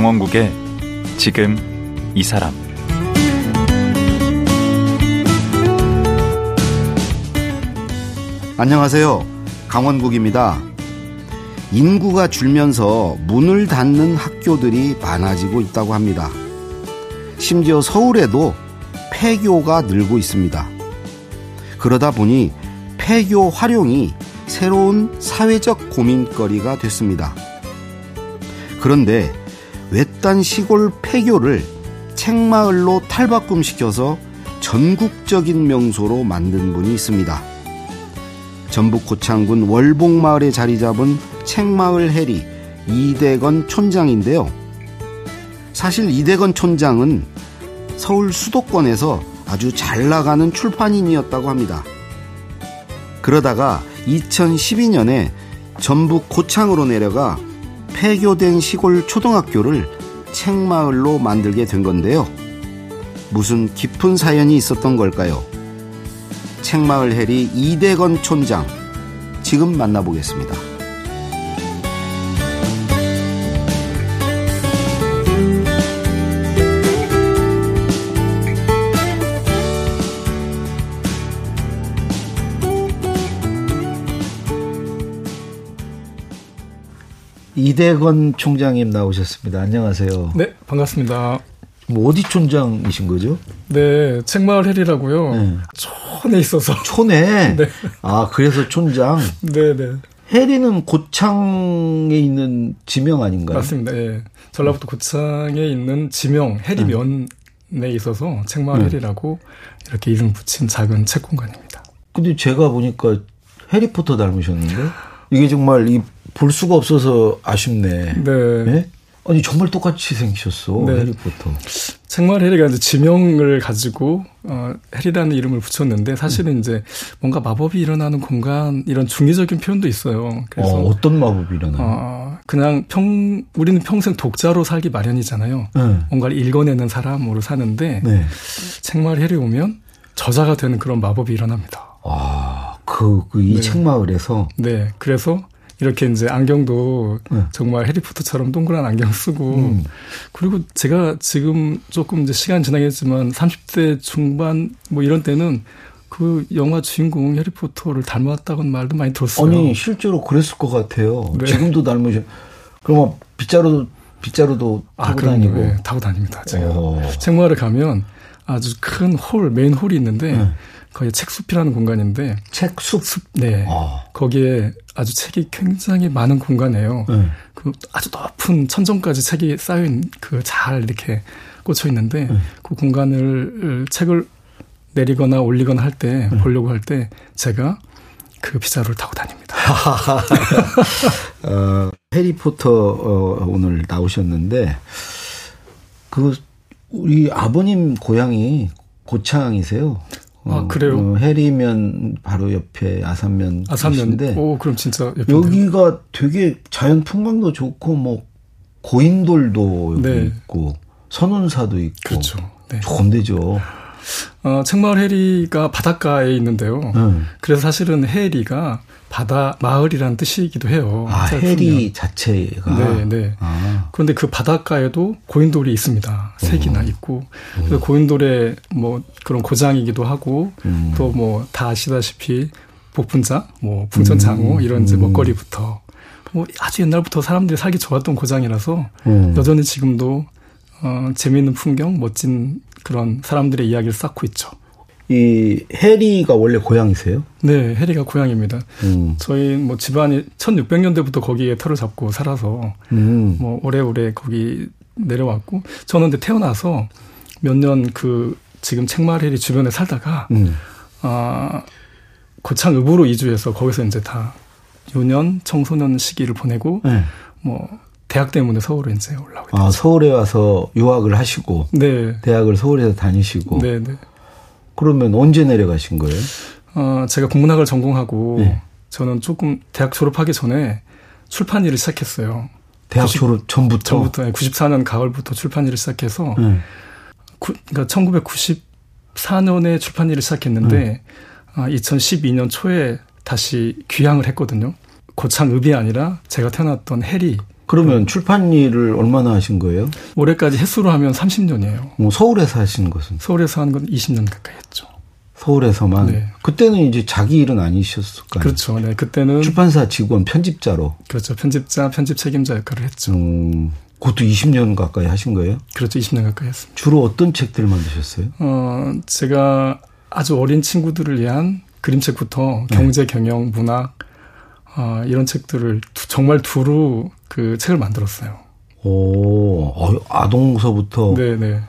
강원국의 지금 이 사람 안녕하세요. 강원국입니다. 인구가 줄면서 문을 닫는 학교들이 많아지고 있다고 합니다. 심지어 서울에도 폐교가 늘고 있습니다. 그러다 보니 폐교 활용이 새로운 사회적 고민거리가 됐습니다. 그런데 외딴 시골 폐교를 책마을로 탈바꿈시켜서 전국적인 명소로 만든 분이 있습니다. 전북 고창군 월봉마을에 자리 잡은 책마을 해리 이대건 촌장인데요. 사실 이대건 촌장은 서울 수도권에서 아주 잘 나가는 출판인이었다고 합니다. 그러다가 2012년에 전북 고창으로 내려가 폐교된 시골 초등학교를 책마을로 만들게 된 건데요. 무슨 깊은 사연이 있었던 걸까요? 책마을 해리 이대건 촌장 지금 만나보겠습니다. 이대건 총장님 나오셨습니다. 안녕하세요. 네, 반갑습니다. 뭐 어디 촌장이신 거죠? 네, 책마을 해리라고요. 네. 촌에 있어서. 촌에? 네. 아, 그래서 촌장? 네, 네. 해리는 고창에 있는 지명 아닌가요? 맞습니다. 예. 전라북도 고창에 있는 지명 해리면에 네. 있어서 책마을 네. 해리라고 이렇게 이름 붙인 작은 책 공간입니다. 근데 제가 보니까 해리포터 닮으셨는데 이게 정말 이 볼 수가 없어서 아쉽네. 네. 네? 아니 정말 똑같이 생기셨어 네. 해리포터. 정말 해리가 이제 지명을 가지고 어, 해리라는 이름을 붙였는데 사실은 음. 이제 뭔가 마법이 일어나는 공간 이런 중의적인 표현도 있어요. 그래서 어, 떤 마법이 일어나요? 어, 그냥 평 우리는 평생 독자로 살기 마련이잖아요. 네. 뭔가를 읽어내는 사람으로 사는데 네. 책마을 해리 오면 저자가 되는 그런 마법이 일어납니다. 아, 그, 그이 네. 책마을에서? 네. 그래서 이렇게 이제 안경도 네. 정말 해리포터처럼 동그란 안경 쓰고 음. 그리고 제가 지금 조금 이제 시간 지나겠지만 30대 중반 뭐 이런 때는 그 영화 주인공 해리포터를 닮았다는 말도 많이 들었어요. 아니 실제로 그랬을 것 같아요. 네. 지금도 닮으셔. 그럼 빗자루 빗자루도 아, 타고 아, 다니고 네, 타고 다닙니다. 제가 오. 책마을에 가면 아주 큰 홀, 메인 홀이 있는데 네. 거기 책숲이라는 공간인데 책숲 숲, 네 아. 거기에 아주 책이 굉장히 많은 공간이에요. 네. 그 아주 높은 천정까지 책이 쌓인 그 잘 이렇게 꽂혀 있는데 네. 그 공간을 책을 내리거나 올리거나 할때 네. 보려고 할 때 제가 그 빗자루를 타고 다닙니다. 어, 해리포터 어, 오늘 나오셨는데 그 우리 아버님 고향이 고창이세요. 아, 어, 그래요? 어, 해리면 바로 옆에 아산면. 아산면. 오, 그럼 진짜 옆에. 여기가 되게 자연 풍광도 좋고, 뭐, 고인돌도 여기 네. 있고, 선운사도 있고. 그렇죠. 네. 좋은 데죠. 어, 책마을 해리가 바닷가에 있는데요. 음. 그래서 사실은 해리가 바다 마을이라는 뜻이기도 해요. 아, 해리 자체가. 네, 네. 아. 그런데 그 바닷가에도 고인돌이 있습니다. 색이나 있고. 그래서 고인돌의 뭐 그런 고장이기도 하고 음. 또뭐 다 아시다시피 복분자, 뭐 풍천장어 음. 이런 이제 음. 먹거리부터 뭐 아주 옛날부터 사람들이 살기 좋았던 고장이라서 음. 여전히 지금도 어, 재미있는 풍경, 멋진 그런 사람들의 이야기를 쌓고 있죠. 이 해리가 원래 고향이세요? 네, 해리가 고향입니다. 음. 저희 뭐 집안이 1600년대부터 거기에 터를 잡고 살아서 음. 뭐 오래오래 거기 내려왔고 저는 근데 태어나서 몇 년 그 지금 책마을 해리 주변에 살다가 음. 아 고창읍으로 이주해서 거기서 이제 다 유년 청소년 시기를 보내고 네. 뭐 대학 때문에 서울에 이제 올라오게 됐죠. 아, 서울에 와서 유학을 하시고 네. 대학을 서울에서 다니시고 네, 네. 그러면 언제 내려가신 거예요? 어, 제가 국문학을 전공하고 네. 저는 조금 대학 졸업하기 전에 출판 일을 시작했어요. 대학 90, 졸업 전부터? 전부터 94년 가을부터 출판 일을 시작해서 네. 구, 그러니까 1994년에 출판 일을 시작했는데 네. 아, 2012년 초에 다시 귀향을 했거든요. 고창읍이 아니라 제가 태어났던 해리 그러면 출판 일을 얼마나 하신 거예요? 올해까지 횟수로 하면 30년이에요. 뭐 서울에서 하신 것은? 서울에서 한 건 20년 가까이 했죠. 서울에서만. 네. 그때는 이제 자기 일은 아니셨을 까요 그렇죠. 네. 그때는 출판사 직원 편집자로. 그렇죠. 편집자, 편집 책임자 역할을 했죠. 음, 그것도 20년 가까이 하신 거예요? 그렇죠. 20년 가까이 했습니다. 주로 어떤 책들을 만드셨어요? 어, 제가 아주 어린 친구들을 위한 그림책부터 네. 경제, 경영, 문학 어, 이런 책들을 두, 정말 두루 그 책을 만들었어요. 오, 어, 아동서부터. 네, 네.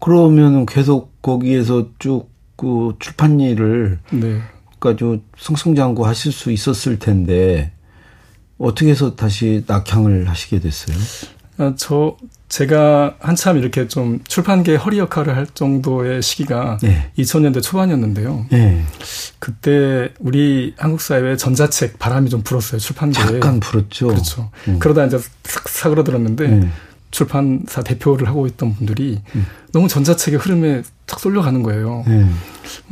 그러면 계속 거기에서 쭉 그 출판 일을 네. 그러니까 승승장구 하실 수 있었을 텐데 어떻게 해서 다시 낙향을 하시게 됐어요? 아, 저 제가 한참 이렇게 좀 출판계 허리 역할을 할 정도의 시기가 네. 2000년대 초반이었는데요. 네. 그때 우리 한국 사회에 전자책 바람이 좀 불었어요. 출판계에. 약간 불었죠. 그렇죠. 음. 그러다 이제 싹 사그러들었는데 음. 출판사 대표를 하고 있던 분들이 음. 너무 전자책의 흐름에 탁 쏠려가는 거예요.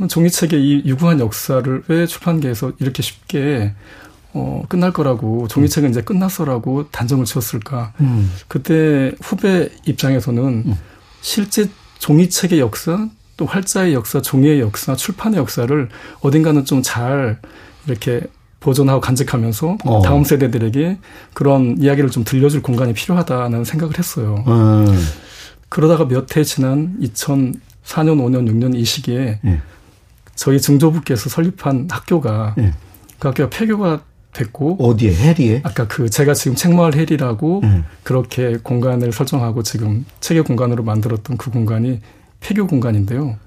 종이책의 이 유구한 역사를 왜 출판계에서 이렇게 쉽게 어, 끝날 거라고 종이책은 음. 이제 끝났어라고 단정을 지었을까. 음. 그때 후배 입장에서는 음. 실제 종이책의 역사, 또 활자의 역사, 종이의 역사, 출판의 역사를 어딘가는 좀 잘 이렇게 보존하고 간직하면서 어. 다음 세대들에게 그런 이야기를 좀 들려줄 공간이 필요하다는 생각을 했어요. 음. 그러다가 몇 해 지난 2004년, 5년, 6년 이 시기에 예. 저희 증조부께서 설립한 학교가 예. 그 학교가 폐교가 됐고 어디에 해리에? 아까 그 제가 지금 책마을 해리라고 음. 그렇게 공간을 설정하고 지금 책의 공간으로 만들었던 그 공간이 폐교 공간인데요.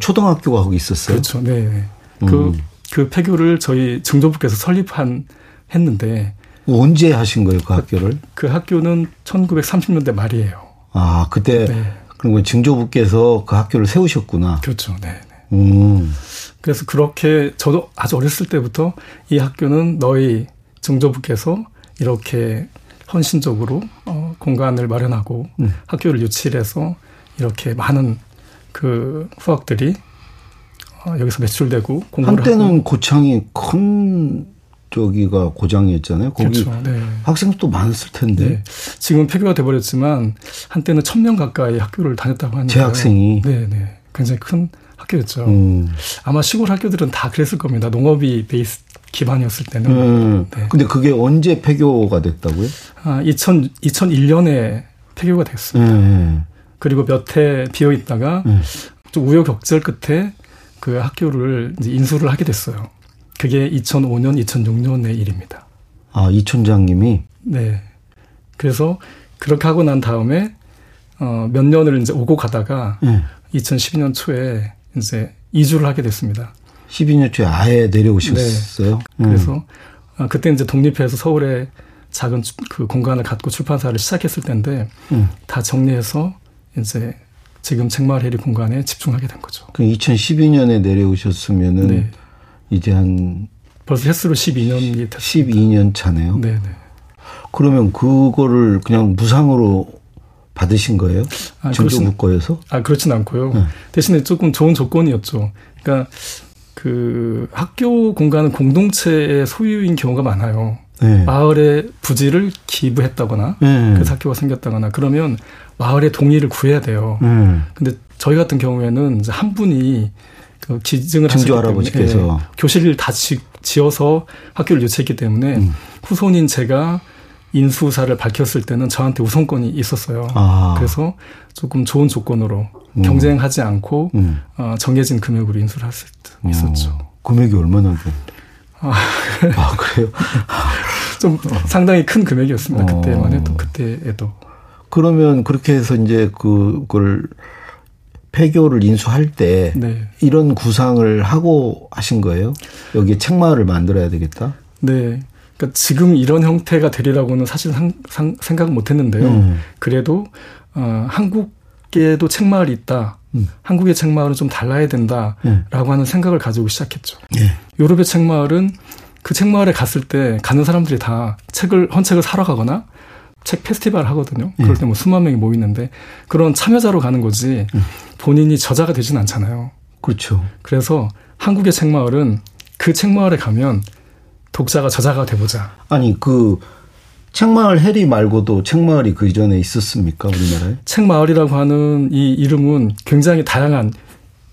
초등학교가 거기 있었어요. 그렇죠. 네. 음. 그, 그 폐교를 저희 증조부께서 설립한 했는데 언제 하신 거예요, 그 학교를? 그, 그 학교는 1930년대 말이에요. 아, 그때 네. 그리고 증조부께서 그 학교를 세우셨구나. 그렇죠. 네. 네. 음. 그래서 그렇게 저도 아주 어렸을 때부터 이 학교는 너희 증조부께서 이렇게 헌신적으로 어, 공간을 마련하고 음. 학교를 유치해서 이렇게 많은 그 후학들이 어, 여기서 매출되고 공부를 한때는 하고. 고창이 큰 저기가 고장이었잖아요. 거기 그렇죠. 네. 학생도 많았을 텐데. 네. 지금 폐교가 돼버렸지만 한때는 천 명 가까이 학교를 다녔다고 하니까. 재학생이. 네, 네. 굉장히 큰 학교였죠. 음. 아마 시골 학교들은 다 그랬을 겁니다. 농업이 베이스 기반이었을 때는. 음. 네. 근데 그게 언제 폐교가 됐다고요? 아, 2000, 2001년에 폐교가 됐습니다. 음. 그리고 몇 해 비어 있다가 음. 좀 우여곡절 끝에 그 학교를 인수를 하게 됐어요. 그게 2005년, 2006년의 일입니다. 아, 이 촌장님이? 네. 그래서 그렇게 하고 난 다음에 어, 몇 년을 이제 오고 가다가 음. 2012년 초에 이제 이주를 하게 됐습니다. 12년 초에 아예 내려오셨어요? 네. 음. 그래서 음. 그때 이제 독립해서 서울에 작은 그 공간을 갖고 출판사를 시작했을 때인데 음. 다 정리해서 이제 지금 책마을 해리 공간에 집중하게 된 거죠. 그럼 2012년에 내려오셨으면은 네. 이제 한 벌써 횟수로 12년이 됐습니다. 12년 차네요. 네, 네. 그러면 그거를 그냥 무상으로 받으신 거예요? 아, 정부 거에서? 아 그렇진 않고요. 네. 대신에 조금 좋은 조건이었죠. 그러니까 그 학교 공간은 공동체의 소유인 경우가 많아요. 네. 마을의 부지를 기부했다거나 네. 그래서 학교가 생겼다거나 그러면 마을의 동의를 구해야 돼요. 네. 근데 저희 같은 경우에는 이제 한 분이 그 기증을 하시기 때문에 네. 교실을 다 지, 어서 학교를 유치했기 때문에 음. 후손인 제가 인수사를 밝혔을 때는 저한테 우선권이 있었어요. 아. 그래서 조금 좋은 조건으로 음. 경쟁하지 않고 음. 어, 정해진 금액으로 인수를 할수 있었죠. 어. 금액이 얼마나 돼? 아, 아 그래요? 좀 상당히 큰 금액이었습니다. 그때만 해도 그때에도. 그러면 그렇게 해서 이제 그걸 폐교를 인수할 때 네. 이런 구상을 하고 하신 거예요? 여기에 책마을을 만들어야 되겠다? 네. 그러니까 지금 이런 형태가 되리라고는 사실 상, 상, 생각은 못 했는데요. 음. 그래도, 어, 한국에도 책마을이 있다. 음. 한국의 책마을은 좀 달라야 된다라고 음. 하는 생각을 가지고 시작했죠. 예. 유럽의 책마을은 그 책마을에 갔을 때 가는 사람들이 다 책을 헌책을 사러 가거나 책 페스티벌 하거든요. 그럴 예. 때뭐 수만 명이 모이는데 그런 참여자로 가는 거지 음. 본인이 저자가 되진 않잖아요. 그렇죠. 그래서 한국의 책마을은 그 책마을에 가면 독자가 저자가 돼보자. 아니 그 책마을 해리 말고도 책마을이 그 이전에 있었습니까 우리나라에? 책마을이라고 하는 이 이름은 굉장히 다양한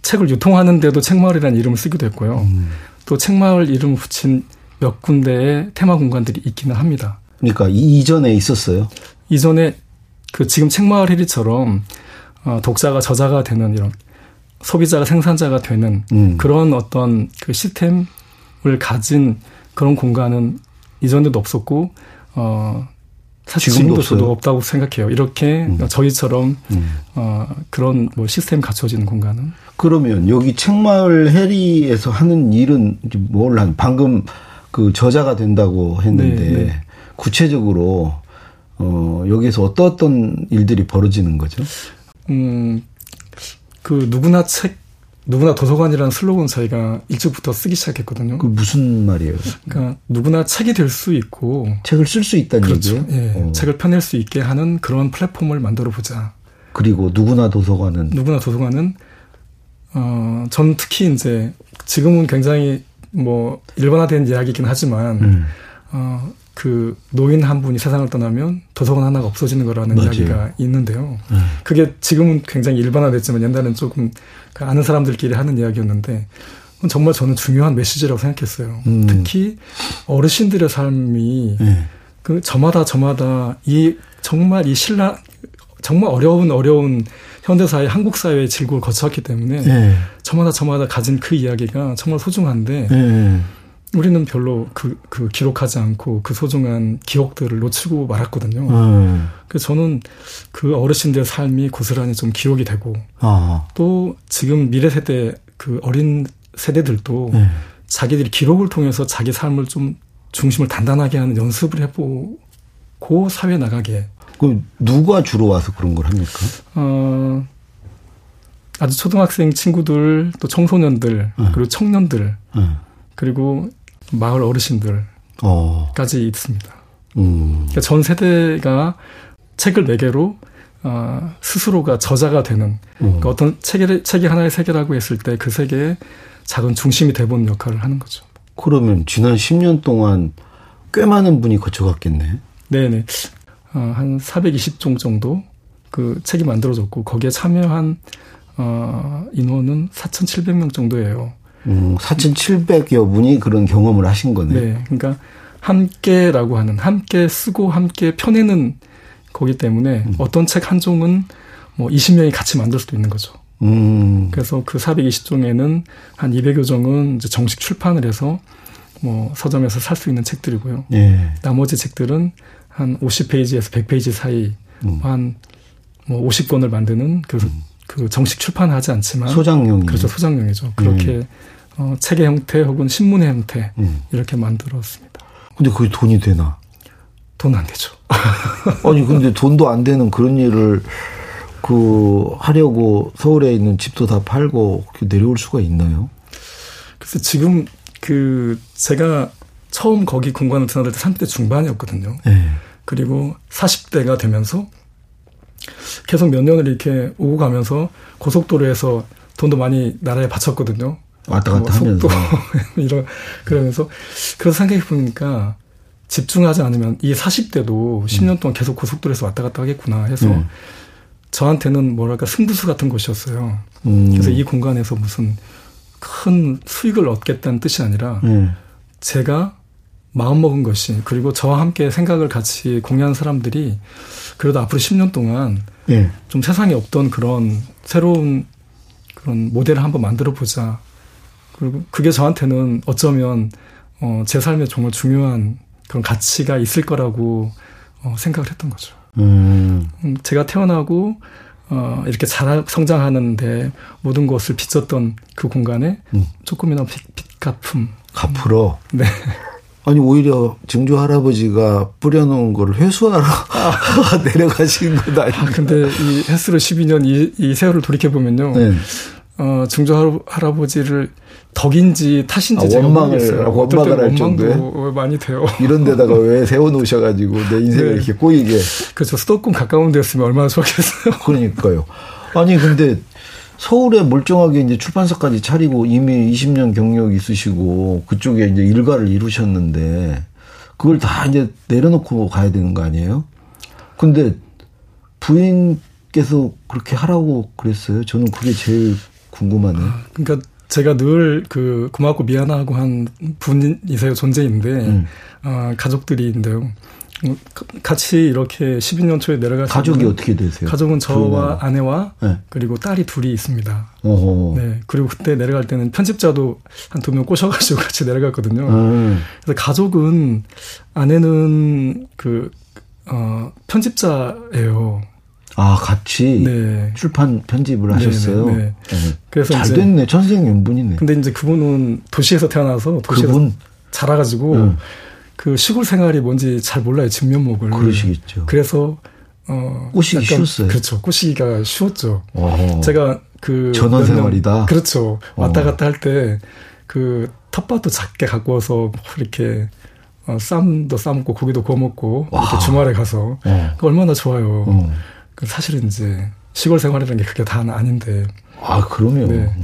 책을 유통하는데도 책마을이라는 이름을 쓰기도 했고요. 음. 또 책마을 이름 붙인 몇 군데의 테마 공간들이 있기는 합니다. 그러니까 이전에 있었어요? 이전에 그 지금 책마을 해리처럼 어, 독자가 저자가 되는 이런 소비자가 생산자가 되는 음. 그런 어떤 그 시스템을 가진 그런 공간은 이전에도 없었고 어 사실 지금도, 지금도 없다고 생각해요. 이렇게 음. 저희처럼 음. 어 그런 뭐 시스템 갖춰진 공간은 그러면 여기 책마을 해리에서 하는 일은 뭘 한 방금 그 저자가 된다고 했는데 네, 네. 구체적으로 어 여기서 어떤 어떤 일들이 벌어지는 거죠? 음, 그 누구나 책, 누구나 도서관이라는 슬로건 저희가 일찍부터 쓰기 시작했거든요. 그 무슨 말이에요? 그러니까 누구나 책이 될 수 있고 책을 쓸 수 있다는 그렇죠. 얘기예요. 예, 어. 책을 펴낼 수 있게 하는 그런 플랫폼을 만들어 보자. 그리고 누구나 도서관은 누구나 도서관은 어, 전 특히 이제 지금은 굉장히 뭐 일반화된 이야기긴 하지만 음. 어, 그 노인 한 분이 세상을 떠나면 도서관 하나가 없어지는 거라는 맞아요. 이야기가 있는데요. 네. 그게 지금은 굉장히 일반화됐지만 옛날에는 조금 그 아는 사람들끼리 하는 이야기였는데 정말 저는 중요한 메시지라고 생각했어요. 음. 특히 어르신들의 삶이 네. 그 저마다 저마다 이 정말 이 신라 정말 어려운 어려운 현대 사회 한국 사회의 질고를 거쳤기 때문에 네. 저마다 저마다 가진 그 이야기가 정말 소중한데 네. 우리는 별로 그, 그 기록하지 않고 그 소중한 기억들을 놓치고 말았거든요. 음. 그래서 저는 그 어르신들의 삶이 고스란히 좀 기록이 되고 아. 또 지금 미래 세대 그 어린 세대들도 네. 자기들이 기록을 통해서 자기 삶을 좀 중심을 단단하게 하는 연습을 해보고 사회에 나가게. 그럼 누가 주로 와서 그런 걸 합니까? 어, 아주 초등학생 친구들 또 청소년들 네. 그리고 청년들 네. 그리고 마을 어르신들까지 어. 있습니다. 음. 그러니까 전 세대가 책을 매개로 어, 스스로가 저자가 되는 음. 그러니까 어떤 책의 책이 하나의 세계라고 했을 때 그 세계의 작은 중심이 돼보는 역할을 하는 거죠. 그러면 지난 10년 동안 꽤 많은 분이 거쳐갔겠네. 네네. 어, 한 420종 정도 그 책이 만들어졌고 거기에 참여한 어, 인원은 4,700명 정도예요. 음, 4,700여 분이 그런 경험을 하신 거네. 네. 그러니까 함께라고 하는 함께 쓰고 함께 펴내는 거기 때문에 음. 어떤 책 한 종은 뭐 20명이 같이 만들 수도 있는 거죠. 음. 그래서 그 420종에는 한 200여 종은 이제 정식 출판을 해서 뭐 서점에서 살 수 있는 책들이고요. 예. 나머지 책들은 한 50페이지에서 100페이지 사이 음. 한뭐 50권을 만드는 그, 음. 그 정식 출판하지 않지만 소장용 그렇죠 소장용이죠. 그렇게 음. 어, 책의 형태 혹은 신문의 형태 음. 이렇게 만들었습니다. 근데 그게 돈이 되나? 돈 안 되죠. 아니 근데 돈도 안 되는 그런 일을 그 하려고 서울에 있는 집도 다 팔고 내려올 수가 있나요? 그래서 지금 그 제가 처음 거기 공간을 드나들 때 30대 중반이었거든요. 네. 그리고 40대가 되면서 계속 몇 년을 이렇게 오고 가면서 고속도로에서 돈도 많이 나라에 바쳤거든요. 왔다 갔다 뭐 하면서 이런 그러면서 그래서 생각해 보니까 집중하지 않으면 이 40대도 10년 동안 계속 고속도로에서 왔다 갔다 하겠구나 해서 음. 저한테는 뭐랄까 승부수 같은 것이었어요. 음. 그래서 이 공간에서 무슨 큰 수익을 얻겠다는 뜻이 아니라 음. 제가 마음 먹은 것이 그리고 저와 함께 생각을 같이 공유한 사람들이 그래도 앞으로 10년 동안 네. 좀 세상에 없던 그런 새로운 그런 모델을 한번 만들어 보자. 그리고 그게 저한테는 어쩌면 어, 제 삶에 정말 중요한 그런 가치가 있을 거라고 어, 생각을 했던 거죠. 음. 음 제가 태어나고 어, 이렇게 잘 성장하는데 모든 것을 빚었던 그 공간에 음. 조금이나마 빚, 빚 갚음. 갚으러? 네. 아니 오히려 증조 할아버지가 뿌려놓은 걸 회수하러 아. 내려가신 것 아니에요? 아, 근데 이 횟수로 12년 이, 이 세월을 돌이켜 보면요. 네. 어, 증조 할아버지를 덕인지 탓인지 아, 제가 원망을. 원망을 할 정도에 많이 돼요. 이런 데다가 왜 세워놓으셔가지고 내 인생을 네. 이렇게 꼬이게. 그렇죠. 수도권 가까운 데였으면 얼마나 좋겠어요. 그러니까요. 아니 근데 서울에 멀쩡하게 이제 출판사까지 차리고 이미 20년 경력 있으시고 그쪽에 이제 일가를 이루셨는데 그걸 다 이제 내려놓고 가야 되는 거 아니에요? 근데 부인께서 그렇게 하라고 그랬어요. 저는 그게 제일 궁금하네. 아, 그러니까 제가 늘 그 고맙고 미안하고 한 분이세요 존재인데 음. 어, 가족들이인데요. 음, 같이 이렇게 12년 초에 내려가서 가족이 어떻게 되세요? 가족은 저와 아내와 네. 그리고 딸이 둘이 있습니다. 어허. 네 그리고 그때 내려갈 때는 편집자도 한 두 명 꼬셔가지고 같이 내려갔거든요. 음. 그래서 가족은 아내는 그 어, 편집자예요. 아, 같이 네. 출판 편집을 네, 하셨어요. 네, 네. 네. 그래서 잘 됐네. 천생연분이네. 근데 이제 그분은 도시에서 태어나서 도시에서 그분? 자라가지고 응. 그 시골 생활이 뭔지 잘 몰라요. 진면목을. 그러시겠죠. 그래서 어 꼬시기 쉬웠어요. 그렇죠. 꼬시기가 쉬웠죠. 어허. 제가 그 전원 생활이다. 그렇죠. 왔다 갔다 할 때 그 텃밭도 작게 갖고 와서 이렇게 어, 쌈도 싸먹고 고기도 구워 먹고 이렇게 주말에 가서 어. 얼마나 좋아요. 어. 그 사실은 이제 시골 생활이라는 게 그게 다 아닌데. 아, 그러면. 네.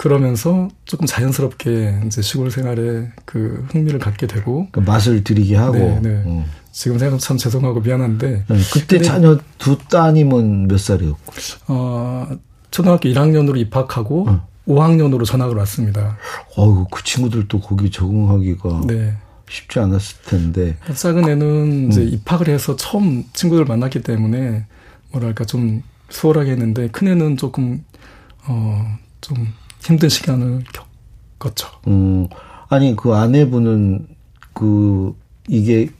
그러면서 조금 자연스럽게 이제 시골 생활에 그 흥미를 갖게 되고. 그 맛을 들이게 하고. 네, 네. 음. 지금 생각하면 참 죄송하고 미안한데. 네, 그때 자녀 두 따님은 몇 살이었고? 어, 초등학교 1학년으로 입학하고 어. 5학년으로 전학을 왔습니다. 어우, 그 친구들도 거기 적응하기가. 네. 쉽지 않았을 텐데. 작은 애는 이제 음. 입학을 해서 처음 친구들 만났기 때문에 뭐랄까 좀 수월하게 했는데 큰 애는 조금 어좀 힘든 시간을 겪었죠. 음 아니 그 아내분은 그 이게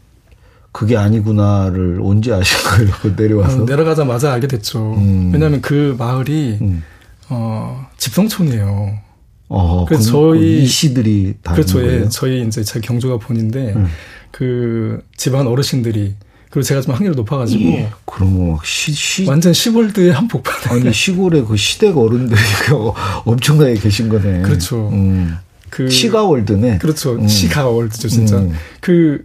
그게 아니구나를 언제 아신 거예요? 그 내려와서 어, 내려가자마자 알게 됐죠. 음. 왜냐하면 그 마을이 음. 어 집성촌이에요. 어, 그래서 저희 이시들이 다 그렇죠. 예, 저희 이제 제 경주가 본인데 음. 그 집안 어르신들이 그리고 제가 좀 확률이 높아가지고. 예, 그러면 막 시, 시. 완전 시골드의 한 복판. 아니, 시골에 그 시댁 어른들이 엄청나게 계신 거네. 그렇죠. 음. 그. 시가월드네. 그렇죠. 음. 시가월드죠, 진짜. 음. 그,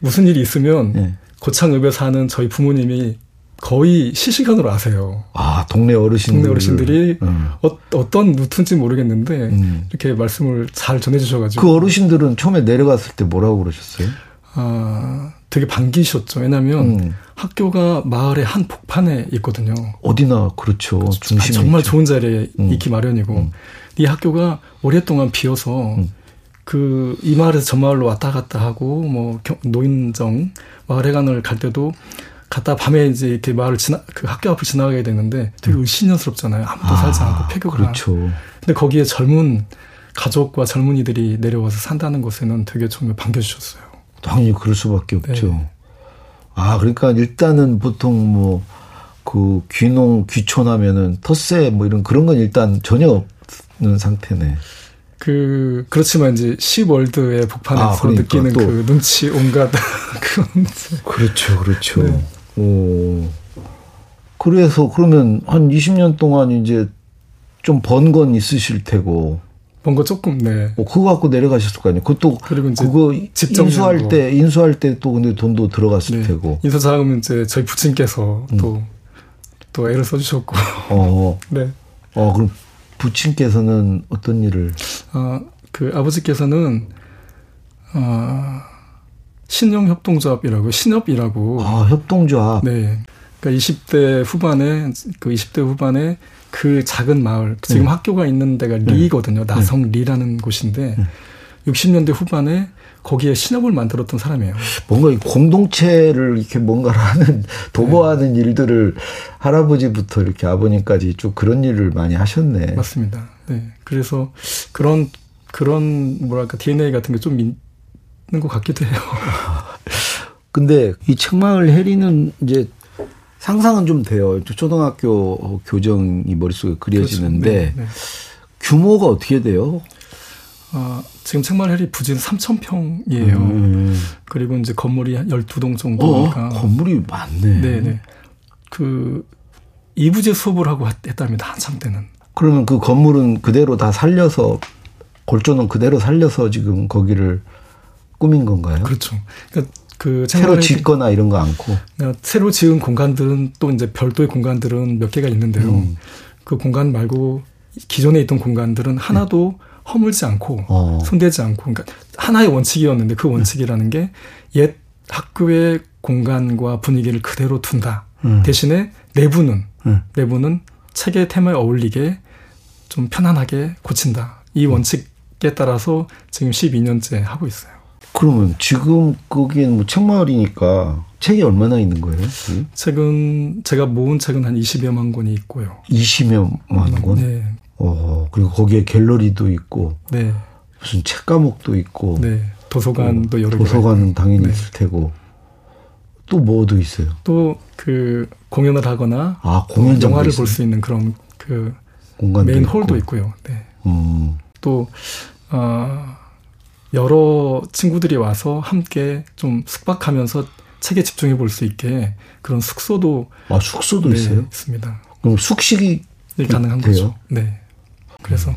무슨 일이 있으면, 예. 고창읍에 사는 저희 부모님이 거의 실시간으로 아세요. 아, 동네 어르신들. 동네 어르신들이 음. 어, 떤 루트인지 모르겠는데, 음. 이렇게 말씀을 잘 전해주셔가지고. 그 어르신들은 처음에 내려갔을 때 뭐라고 그러셨어요? 아, 되게 반기셨죠. 왜냐하면 음. 학교가 마을의 한 복판에 있거든요. 어디나 그렇죠. 그렇죠. 중심에 정말 있죠. 좋은 자리에 음. 있기 마련이고 음. 이 학교가 오랫동안 비어서 음. 그이 마을에서 저 마을로 왔다 갔다 하고 뭐 노인정 마을회관을 갈 때도 갔다 밤에 이제 이렇게 마을 지나 그 학교 앞을 지나가게 되는데 되게 음. 의신연스럽잖아요. 아무도 아, 살지 않고 폐교가. 그렇죠. 근데 거기에 젊은 가족과 젊은이들이 내려와서 산다는 것에는 되게 정말 반겨주셨어요. 당연히 그럴 수밖에 없죠. 네. 아, 그러니까 일단은 보통 뭐, 그 귀농, 귀촌하면은 텃세 뭐 이런 그런 건 일단 전혀 없는 상태네. 그, 그렇지만 이제 시월드의 복판에서 아, 그러니까 느끼는 그 눈치 온갖 그런. 그렇죠, 그렇죠. 네. 오. 그래서 그러면 한 20년 동안 이제 좀 번 건 있으실 테고. 뭔가 조금 네. 어, 그거 갖고 내려가셨을 거 아니에요. 그것도 그리고 이제 그거 인수할 때 인수할 때 또 근데 돈도 들어갔을 네. 테고. 인수 자금은 이제 저희 부친께서 또또 음. 또 애를 써주셨고. 어. 네. 어 그럼 부친께서는 어떤 일을? 아그 아버지께서는 아 신용 협동조합이라고 신협이라고. 아 협동조합. 네. 그러니까 20대 후반에 그 20대 후반에 그 작은 마을 지금 네. 학교가 있는 데가 네. 리거든요. 네. 나성 리라는 곳인데 60년대 후반에 거기에 신업을 만들었던 사람이에요. 뭔가 이 공동체를 이렇게 뭔가를 하는 도모하는 네. 일들을 할아버지부터 이렇게 아버님까지 쭉 그런 일을 많이 하셨네. 맞습니다. 네. 그래서 그런 그런 뭐랄까 DNA 같은 게 좀 있는 것 같기도 해요. 근데 이 책마을 해리는 이제 상상은 좀 돼요. 초등학교 교정이 머릿속에 그려지는데. 네, 네. 규모가 어떻게 돼요? 아, 지금 책마을이 부진 3,000평이에요. 음. 그리고 이제 건물이 12동 정도니까. 어, 건물이 많네. 네네. 그, 이부제 수업을 하고 했답니다. 한참 때는. 그러면 그 건물은 그대로 다 살려서, 골조는 그대로 살려서 지금 거기를 꾸민 건가요? 그렇죠. 그러니까 그 새로 짓거나 이런 거 않고 그러니까 새로 지은 공간들은 또 이제 별도의 공간들은 몇 개가 있는데요. 음. 그 공간 말고 기존에 있던 공간들은 하나도 네. 허물지 않고 어. 손대지 않고 그러니까 하나의 원칙이었는데 그 원칙이라는 게 옛 학교의 공간과 분위기를 그대로 둔다. 음. 대신에 내부는 음. 내부는 책의 테마에 어울리게 좀 편안하게 고친다. 이 음. 원칙에 따라서 지금 12년째 하고 있어요. 그러면 지금 거기엔 뭐 책마을이니까 책이 얼마나 있는 거예요? 음? 책은 제가 모은 책은 한 20여만 권이 있고요. 20여만 권? 네. 어, 그리고 거기에 갤러리도 있고. 네. 무슨 책 과목도 있고. 네. 도서관도 어, 여러 개. 도서관은 당연히 네. 있을 테고. 또 뭐도 있어요? 또 그 공연을 하거나 아, 공연 영화를 볼 수 있는 그런 그 메인 있고. 홀도 있고요. 네. 음. 또 어, 여러 친구들이 와서 함께 좀 숙박하면서 책에 집중해 볼 수 있게 그런 숙소도 아 숙소도 네, 있어요? 있습니다. 그럼 숙식이 네, 가능한 돼요? 거죠. 네. 그래서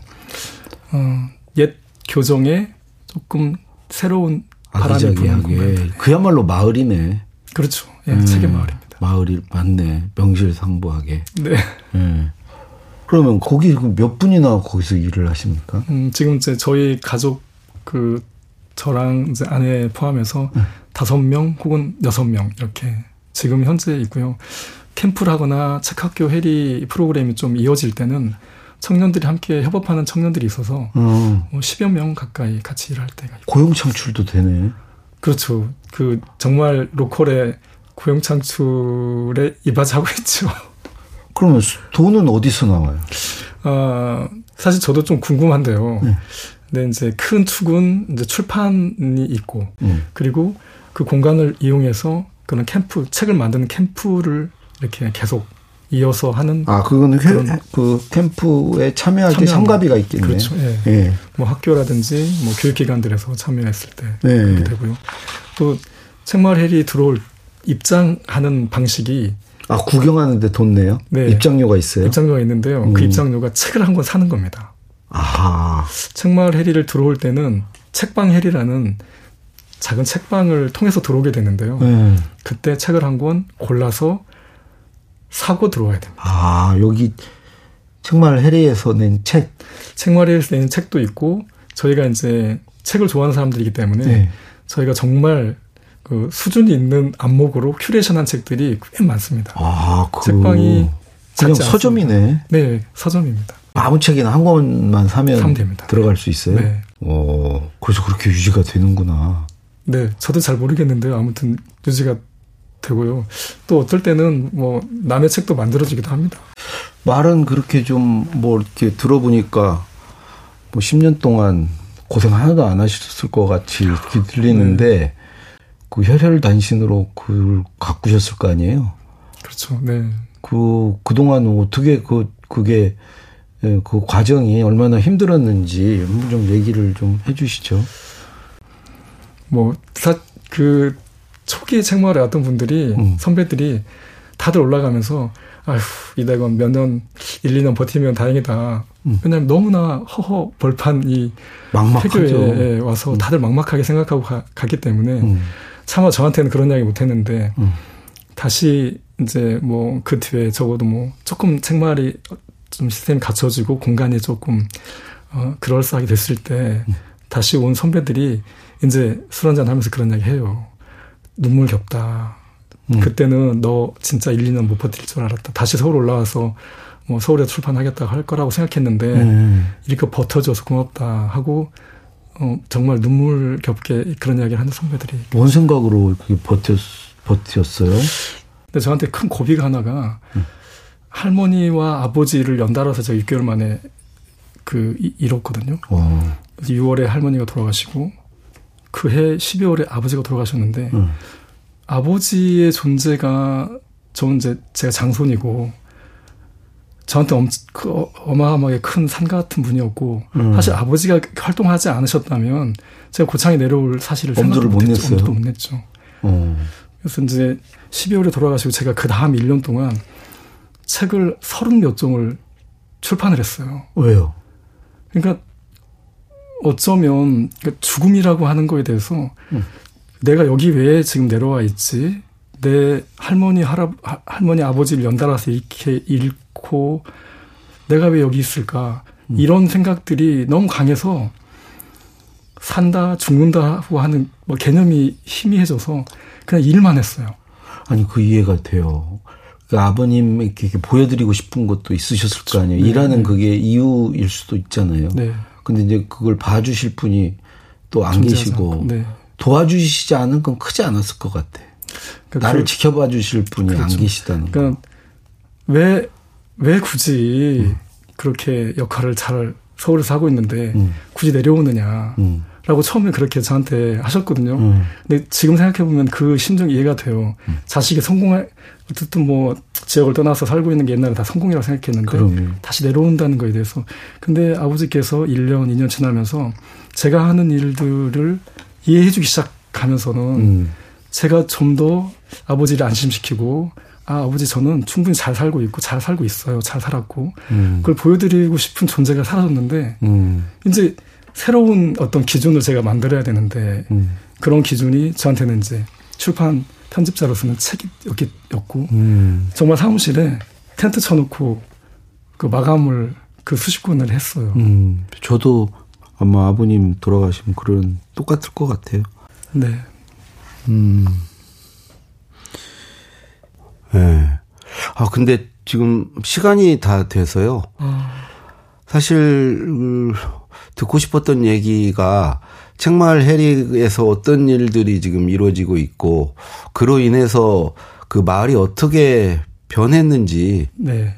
어, 옛 교정에 조금 새로운 바람이 부는 그야말로 마을이네. 그렇죠. 예, 음, 책의 마을입니다. 마을이 맞네. 명실상부하게. 네. 예. 그러면 거기 몇 분이나 거기서 일을 하십니까? 음, 지금 이제 저희 가족 그 저랑 이제 아내 포함해서 네. 다섯 네. 명 혹은 여섯 명 이렇게 지금 현재 있고요. 캠프를 하거나 책학교 해리 프로그램이 좀 이어질 때는 청년들이 함께 협업하는 청년들이 있어서 어. 뭐 10여 명 가까이 같이 일할 때가 있고. 고용 창출도 되네. 그렇죠. 그 정말 local의 고용 창출에 이바지하고 있죠. 그러면 돈은 어디서 나와요? 아, 사실 저도 좀 궁금한데요. 네. 근데 이제 큰 축은 이제 출판이 있고, 음. 그리고 그 공간을 이용해서 그런 캠프, 책을 만드는 캠프를 이렇게 계속 이어서 하는 아 그거는 회, 그 캠프에 참여할 때 참가비가 있겠네요. 그렇죠. 예. 예. 뭐 학교라든지 뭐 교육기관들에서 참여했을 때 네. 되고요. 또 책마을 헬이 들어올 입장하는 방식이 아 구경하는데 돈 내요? 네. 입장료가 있어요? 입장료가 있는데요. 그 음. 그 입장료가 책을 한 권 사는 겁니다. 아 책마을 해리를 들어올 때는 책방 해리라는 작은 책방을 통해서 들어오게 되는데요. 음. 그때 책을 한 권 골라서 사고 들어와야 됩니다. 아, 여기 책마을 해리에서 낸 책. 책마을 해리에서 낸 책도 있고, 저희가 이제 책을 좋아하는 사람들이기 때문에, 네. 저희가 정말 그 수준이 있는 안목으로 큐레이션한 책들이 꽤 많습니다. 아, 그 책방이 그냥 서점이네. 네, 서점입니다. 아무 책이나 한 권만 사면 들어갈 수 있어요. 네. 어, 그래서 그렇게 유지가 되는구나. 네, 저도 잘 모르겠는데요. 아무튼 유지가 되고요. 또 어떨 때는 뭐 남의 책도 만들어지기도 합니다. 말은 그렇게 좀 뭐 이렇게 들어보니까 뭐 10년 동안 고생 하나도 안 하셨을 것 같이 들리는데 네. 그 혈혈단신으로 그걸 가꾸셨을 거 아니에요? 그렇죠. 네. 그, 그동안 어떻게 그, 그게, 예, 그 과정이 얼마나 힘들었는지 좀 얘기를 좀 해 주시죠. 뭐, 사, 그, 초기에 책마을에 왔던 분들이, 음. 선배들이 다들 올라가면서, 아휴, 이대건 몇 년, 1, 2년 버티면 다행이다. 음. 왜냐면 너무나 허허 벌판 이 폐교에 와서 음. 다들 막막하게 생각하고 가, 갔기 때문에 음. 차마 저한테는 그런 이야기 못 했는데, 음. 다시 이제 뭐 그 뒤에 적어도 뭐 조금 책마을이 좀 시스템이 갖춰지고 공간이 조금 어 그럴싸하게 됐을 때 음. 다시 온 선배들이 이제 술 한잔 하면서 그런 이야기 해요. 눈물 겹다. 음. 그때는 너 진짜 1, 2년 못 버틸 줄 알았다. 다시 서울 올라와서 뭐 서울에 출판하겠다고 할 거라고 생각했는데 음. 이렇게 버텨줘서 고맙다 하고 어 정말 눈물 겹게 그런 이야기를 하는 선배들이 뭔 생각으로 그게 버텼 버텼어요? 근데 저한테 큰 고비가 하나가 음. 할머니와 아버지를 연달아서 제가 6개월 만에 그 잃었거든요. 와. 6월에 할머니가 돌아가시고 그 해 12월에 아버지가 돌아가셨는데 음. 아버지의 존재가 저 이제 제가 장손이고 저한테 엄, 그 어마어마하게 큰 산 같은 분이었고 음. 사실 아버지가 활동하지 않으셨다면 제가 고창에 내려올 사실을 생각도 못 냈어요. 엄두도 못 냈죠. 어. 그래서 이제 12월에 돌아가시고 제가 그 다음 1년 동안 책을 서른 몇 종을 출판을 했어요. 왜요? 그러니까 어쩌면 그러니까 죽음이라고 하는 거에 대해서 음. 내가 여기 왜 지금 내려와 있지? 내 할머니 할아 할머니 아버지를 연달아서 이렇게 잃고 내가 왜 여기 있을까? 음. 이런 생각들이 너무 강해서 산다, 죽는다고 하는 뭐 개념이 희미해져서 그냥 일만 했어요. 아니, 그 이해가 돼요. 그 아버님 이렇게 보여드리고 싶은 것도 있으셨을 그렇죠. 거 아니에요. 네. 일하는 그게 이유일 수도 있잖아요. 네. 근데 이제 그걸 봐주실 분이 또 안 계시고 네. 도와주시지 않은 건 크지 않았을 것 같아. 그러니까 나를 그, 지켜봐 주실 분이 그렇죠. 안 계시다는 그러니까 왜, 왜 굳이 음. 그렇게 역할을 잘 서울에서 하고 있는데 음. 굳이 내려오느냐. 음. 라고 처음에 그렇게 저한테 하셨거든요. 음. 근데 지금 생각해보면 그 심정이 이해가 돼요. 음. 자식이 성공할, 어쨌든 뭐 지역을 떠나서 살고 있는 게 옛날에 다 성공이라고 생각했는데 그럼요. 다시 내려온다는 거에 대해서. 근데 아버지께서 1년, 2년 지나면서 제가 하는 일들을 이해해주기 시작하면서는 음. 제가 좀 더 아버지를 안심시키고 아, 아버지 저는 충분히 잘 살고 있고 잘 살고 있어요. 잘 살았고. 음. 그걸 보여드리고 싶은 존재가 사라졌는데 음. 이제 새로운 어떤 기준을 제가 만들어야 되는데 음. 그런 기준이 저한테는 이제 출판 편집자로서는 책이었고 음. 정말 사무실에 텐트 쳐놓고 그 마감을 그 수십 권을 했어요. 음. 저도 아마 아버님 돌아가시면 그런 똑같을 것 같아요. 네. 음. 네. 아 근데 지금 시간이 다 돼서요. 아. 사실 듣고 싶었던 얘기가 책마을 해리에서 어떤 일들이 지금 이루어지고 있고 그로 인해서 그 마을이 어떻게 변했는지 네.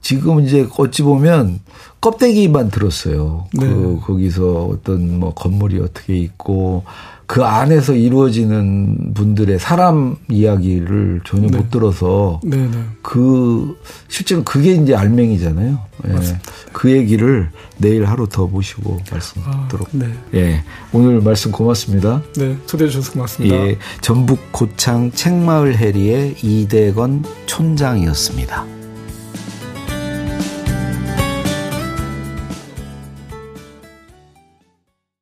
지금 이제 어찌 보면 껍데기만 들었어요. 네. 그 거기서 어떤 뭐 건물이 어떻게 있고 그 안에서 이루어지는 분들의 사람 이야기를 전혀 네. 못 들어서 네, 네. 그 실제로 그게 이제 알맹이잖아요. 예. 그 얘기를 내일 하루 더 모시고 말씀 아, 듣도록. 네. 예. 오늘 말씀 고맙습니다. 네, 초대해 주셔서 고맙습니다. 예. 전북 고창 책마을 해리의 이대건 촌장이었습니다.